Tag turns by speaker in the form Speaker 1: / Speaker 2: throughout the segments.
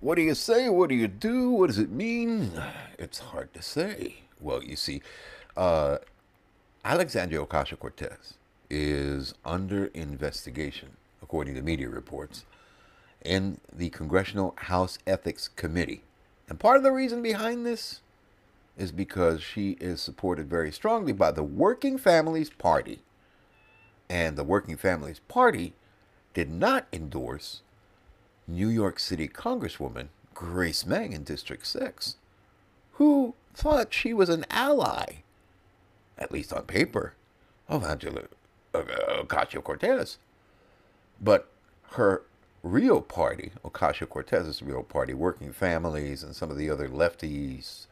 Speaker 1: What do you say? What do you do? What does it mean? It's hard to say. Well, you see, uh, Alexandria Ocasio Cortez is under investigation, according to media reports, in the Congressional House Ethics Committee. And part of the reason behind this is because she is supported very strongly by the Working Families Party. And the Working Families Party did not endorse New York City Congresswoman Grace Meng in District 6, who thought she was an ally, at least on paper, of Angela uh, Ocasio Cortez. But her real party, Ocasio Cortez's real party, Working Families, and some of the other lefties,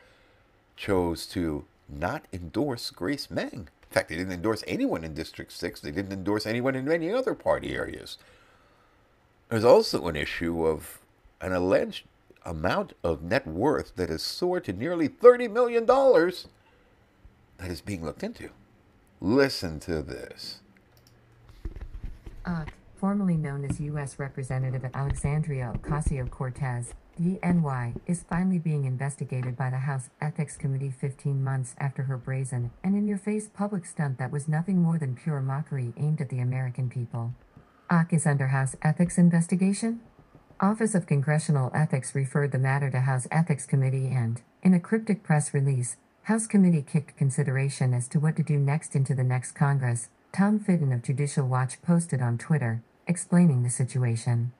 Speaker 1: chose to not endorse Grace Meng. In fact, they didn't endorse anyone in District 6. They didn't endorse anyone in any other party areas. There's also an issue of an alleged amount of net worth that has soared to nearly $30 million that is being looked into. Listen to this.
Speaker 2: Uh, formerly known as U.S. Representative Alexandria Ocasio Cortez, DNY, is finally being investigated by the House Ethics Committee 15 months after her brazen and in your face public stunt that was nothing more than pure mockery aimed at the American people. OC is under House Ethics investigation? Office of Congressional Ethics referred the matter to House Ethics Committee and, in a cryptic press release, House Committee kicked consideration as to what to do next into the next Congress. Tom Fitton of Judicial Watch posted on Twitter, explaining the situation.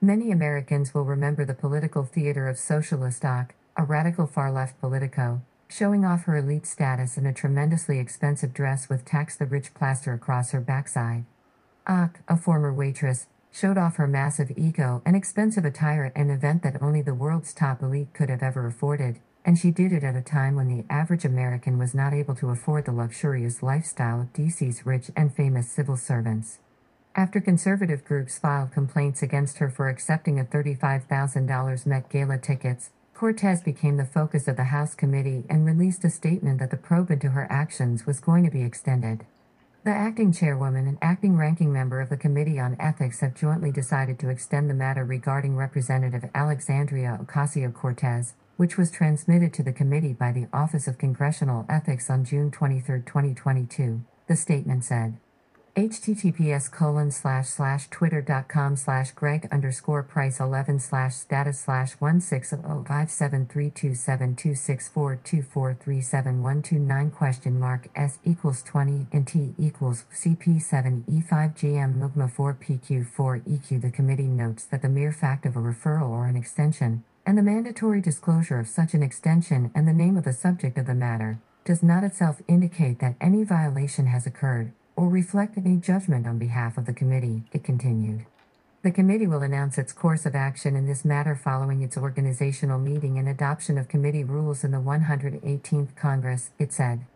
Speaker 2: Many Americans will remember the political theater of Socialist OC, a radical far left politico, showing off her elite status in a tremendously expensive dress with tax the rich plaster across her backside. Ak, a former waitress, showed off her massive ego and expensive attire at an event that only the world's top elite could have ever afforded, and she did it at a time when the average American was not able to afford the luxurious lifestyle of DC's rich and famous civil servants. After conservative groups filed complaints against her for accepting a $35,000 Met Gala tickets, Cortez became the focus of the House committee and released a statement that the probe into her actions was going to be extended. The acting chairwoman and acting ranking member of the Committee on Ethics have jointly decided to extend the matter regarding Representative Alexandria Ocasio Cortez, which was transmitted to the committee by the Office of Congressional Ethics on June 23, 2022. The statement said https colon slash slash twitter.com slash greg underscore price 11 slash status slash 16057272642437129 question mark s equals 20 and t equals cp7 e5 gm mugma 4 pq4 eq the committee notes that the mere fact of a referral or an extension and the mandatory disclosure of such an extension and the name of the subject of the matter does not itself indicate that any violation has occurred or reflect any judgment on behalf of the committee, it continued. The committee will announce its course of action in this matter following its organizational meeting and adoption of committee rules in the 118th Congress, it said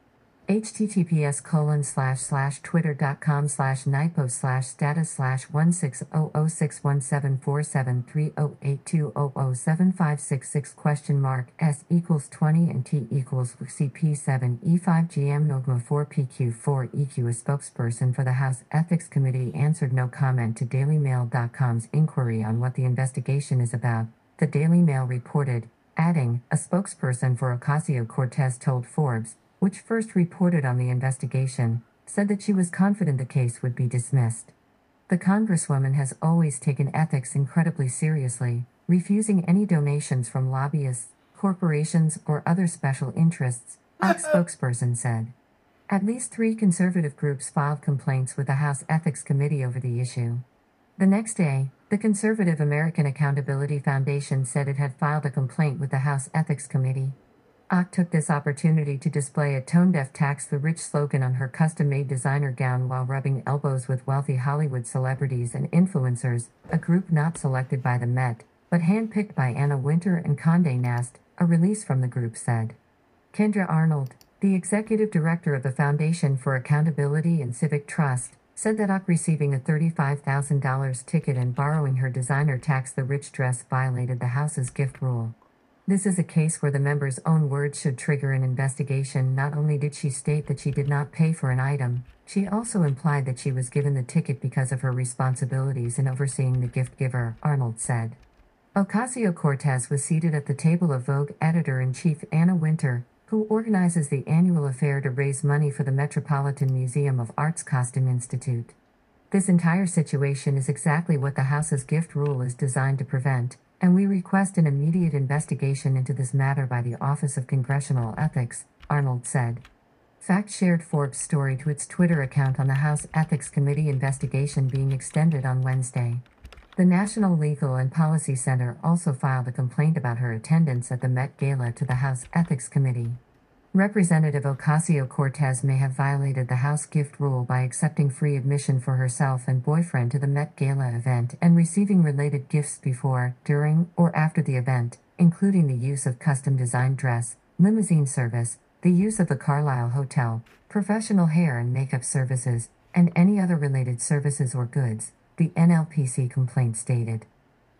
Speaker 2: https colon slash slash twitter.com slash nypo slash status slash one six oh oh six one seven four seven three oh eight two oh oh seven five six six question mark s equals 20 and t equals cp7 e5 gm nogma 4 pq4 eq a spokesperson for the house ethics committee answered no comment to dailymail.com's inquiry on what the investigation is about the daily mail reported adding a spokesperson for ocasio-cortez told forbes which first reported on the investigation, said that she was confident the case would be dismissed. The Congresswoman has always taken ethics incredibly seriously, refusing any donations from lobbyists, corporations, or other special interests, a spokesperson said. At least three conservative groups filed complaints with the House Ethics Committee over the issue. The next day, the Conservative American Accountability Foundation said it had filed a complaint with the House Ethics Committee. Ak took this opportunity to display a tone deaf tax the rich slogan on her custom made designer gown while rubbing elbows with wealthy Hollywood celebrities and influencers, a group not selected by the Met, but handpicked by Anna Wintour and Conde Nast, a release from the group said. Kendra Arnold, the executive director of the Foundation for Accountability and Civic Trust, said that Ak receiving a $35,000 ticket and borrowing her designer tax the rich dress violated the House's gift rule. This is a case where the member's own words should trigger an investigation. Not only did she state that she did not pay for an item, she also implied that she was given the ticket because of her responsibilities in overseeing the gift giver, Arnold said. Ocasio Cortez was seated at the table of Vogue editor in chief Anna Wintour, who organizes the annual affair to raise money for the Metropolitan Museum of Art's Costume Institute. This entire situation is exactly what the House's gift rule is designed to prevent, and we request an immediate investigation into this matter by the Office of Congressional Ethics, Arnold said. Fact shared Forbes' story to its Twitter account on the House Ethics Committee investigation being extended on Wednesday. The National Legal and Policy Center also filed a complaint about her attendance at the Met Gala to the House Ethics Committee. Representative Ocasio Cortez may have violated the House gift rule by accepting free admission for herself and boyfriend to the Met Gala event and receiving related gifts before, during, or after the event, including the use of custom designed dress, limousine service, the use of the Carlyle Hotel, professional hair and makeup services, and any other related services or goods the NLPC complaint stated.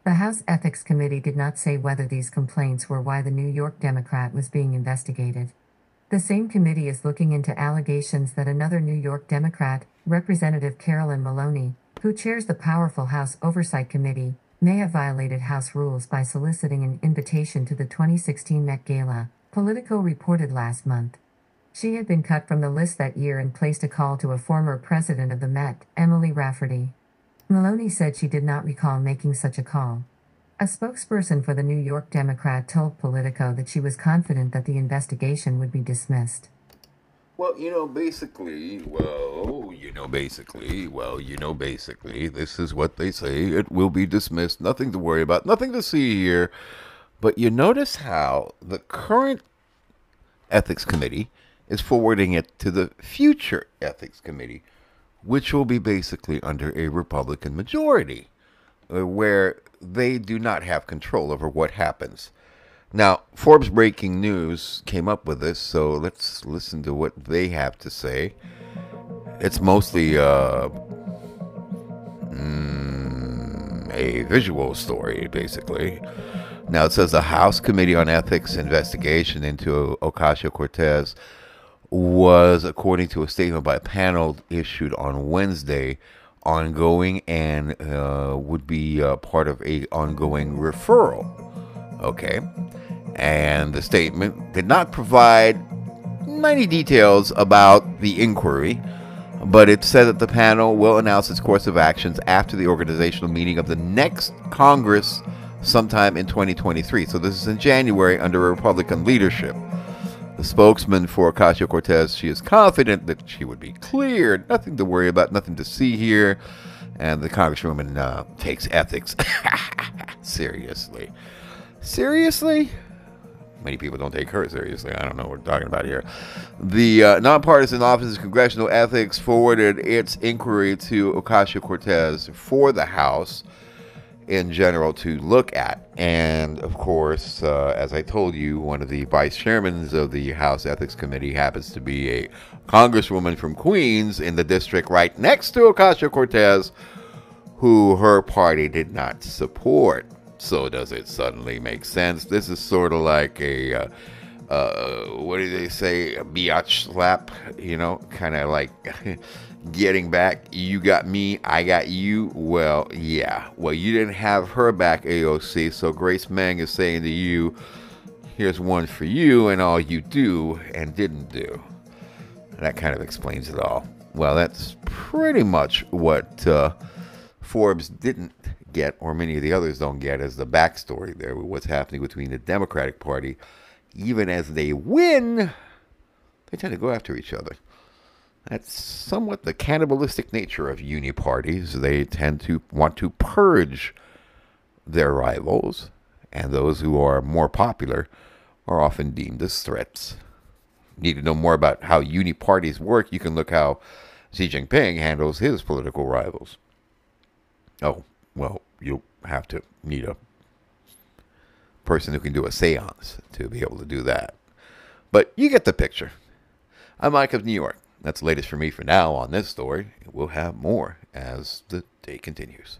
Speaker 2: The House Ethics Committee did not say whether these complaints were why the New York Democrat was being investigated. The same committee is looking into allegations that another New York Democrat, Representative Carolyn Maloney, who chairs the powerful House Oversight Committee, may have violated House rules by soliciting an invitation to the 2016 Met Gala, Politico reported last month. She had been cut from the list that year and placed a call to a former president of the Met, Emily Rafferty. Maloney said she did not recall making such a call. A spokesperson for the New York Democrat told Politico that she was confident that the investigation would be dismissed.
Speaker 1: Well, you know, basically, well, you know, basically, well, you know, basically, this is what they say. It will be dismissed. Nothing to worry about. Nothing to see here. But you notice how the current ethics committee is forwarding it to the future ethics committee which will be basically under a Republican majority, where they do not have control over what happens. Now, Forbes Breaking News came up with this, so let's listen to what they have to say. It's mostly uh, mm, a visual story, basically. Now, it says the House Committee on Ethics investigation into Ocasio Cortez was, according to a statement by a panel issued on Wednesday, ongoing and uh, would be uh, part of a ongoing referral. Okay, and the statement did not provide many details about the inquiry, but it said that the panel will announce its course of actions after the organizational meeting of the next Congress sometime in 2023. So this is in January under a Republican leadership. Spokesman for Ocasio Cortez, she is confident that she would be cleared. Nothing to worry about, nothing to see here. And the Congresswoman uh, takes ethics seriously. Seriously? Many people don't take her seriously. I don't know what we're talking about here. The uh, nonpartisan Office of Congressional Ethics forwarded its inquiry to Ocasio Cortez for the House in general to look at. And of course, uh, as I told you, one of the vice chairmen of the House Ethics Committee happens to be a congresswoman from Queens in the district right next to Ocasio Cortez, who her party did not support. So, does it suddenly make sense? This is sort of like a. Uh, uh, what do they say? A biatch slap, you know, kind of like getting back. You got me, I got you. Well, yeah. Well, you didn't have her back, AOC. So Grace Meng is saying to you, here's one for you and all you do and didn't do. That kind of explains it all. Well, that's pretty much what uh, Forbes didn't get, or many of the others don't get, as the backstory there what's happening between the Democratic Party. Even as they win, they tend to go after each other. That's somewhat the cannibalistic nature of uni parties. They tend to want to purge their rivals, and those who are more popular are often deemed as threats. Need to know more about how uni parties work? You can look how Xi Jinping handles his political rivals. Oh, well, you'll have to need a person who can do a seance to be able to do that. But you get the picture. I'm Mike of New York. That's the latest for me for now on this story. We'll have more as the day continues.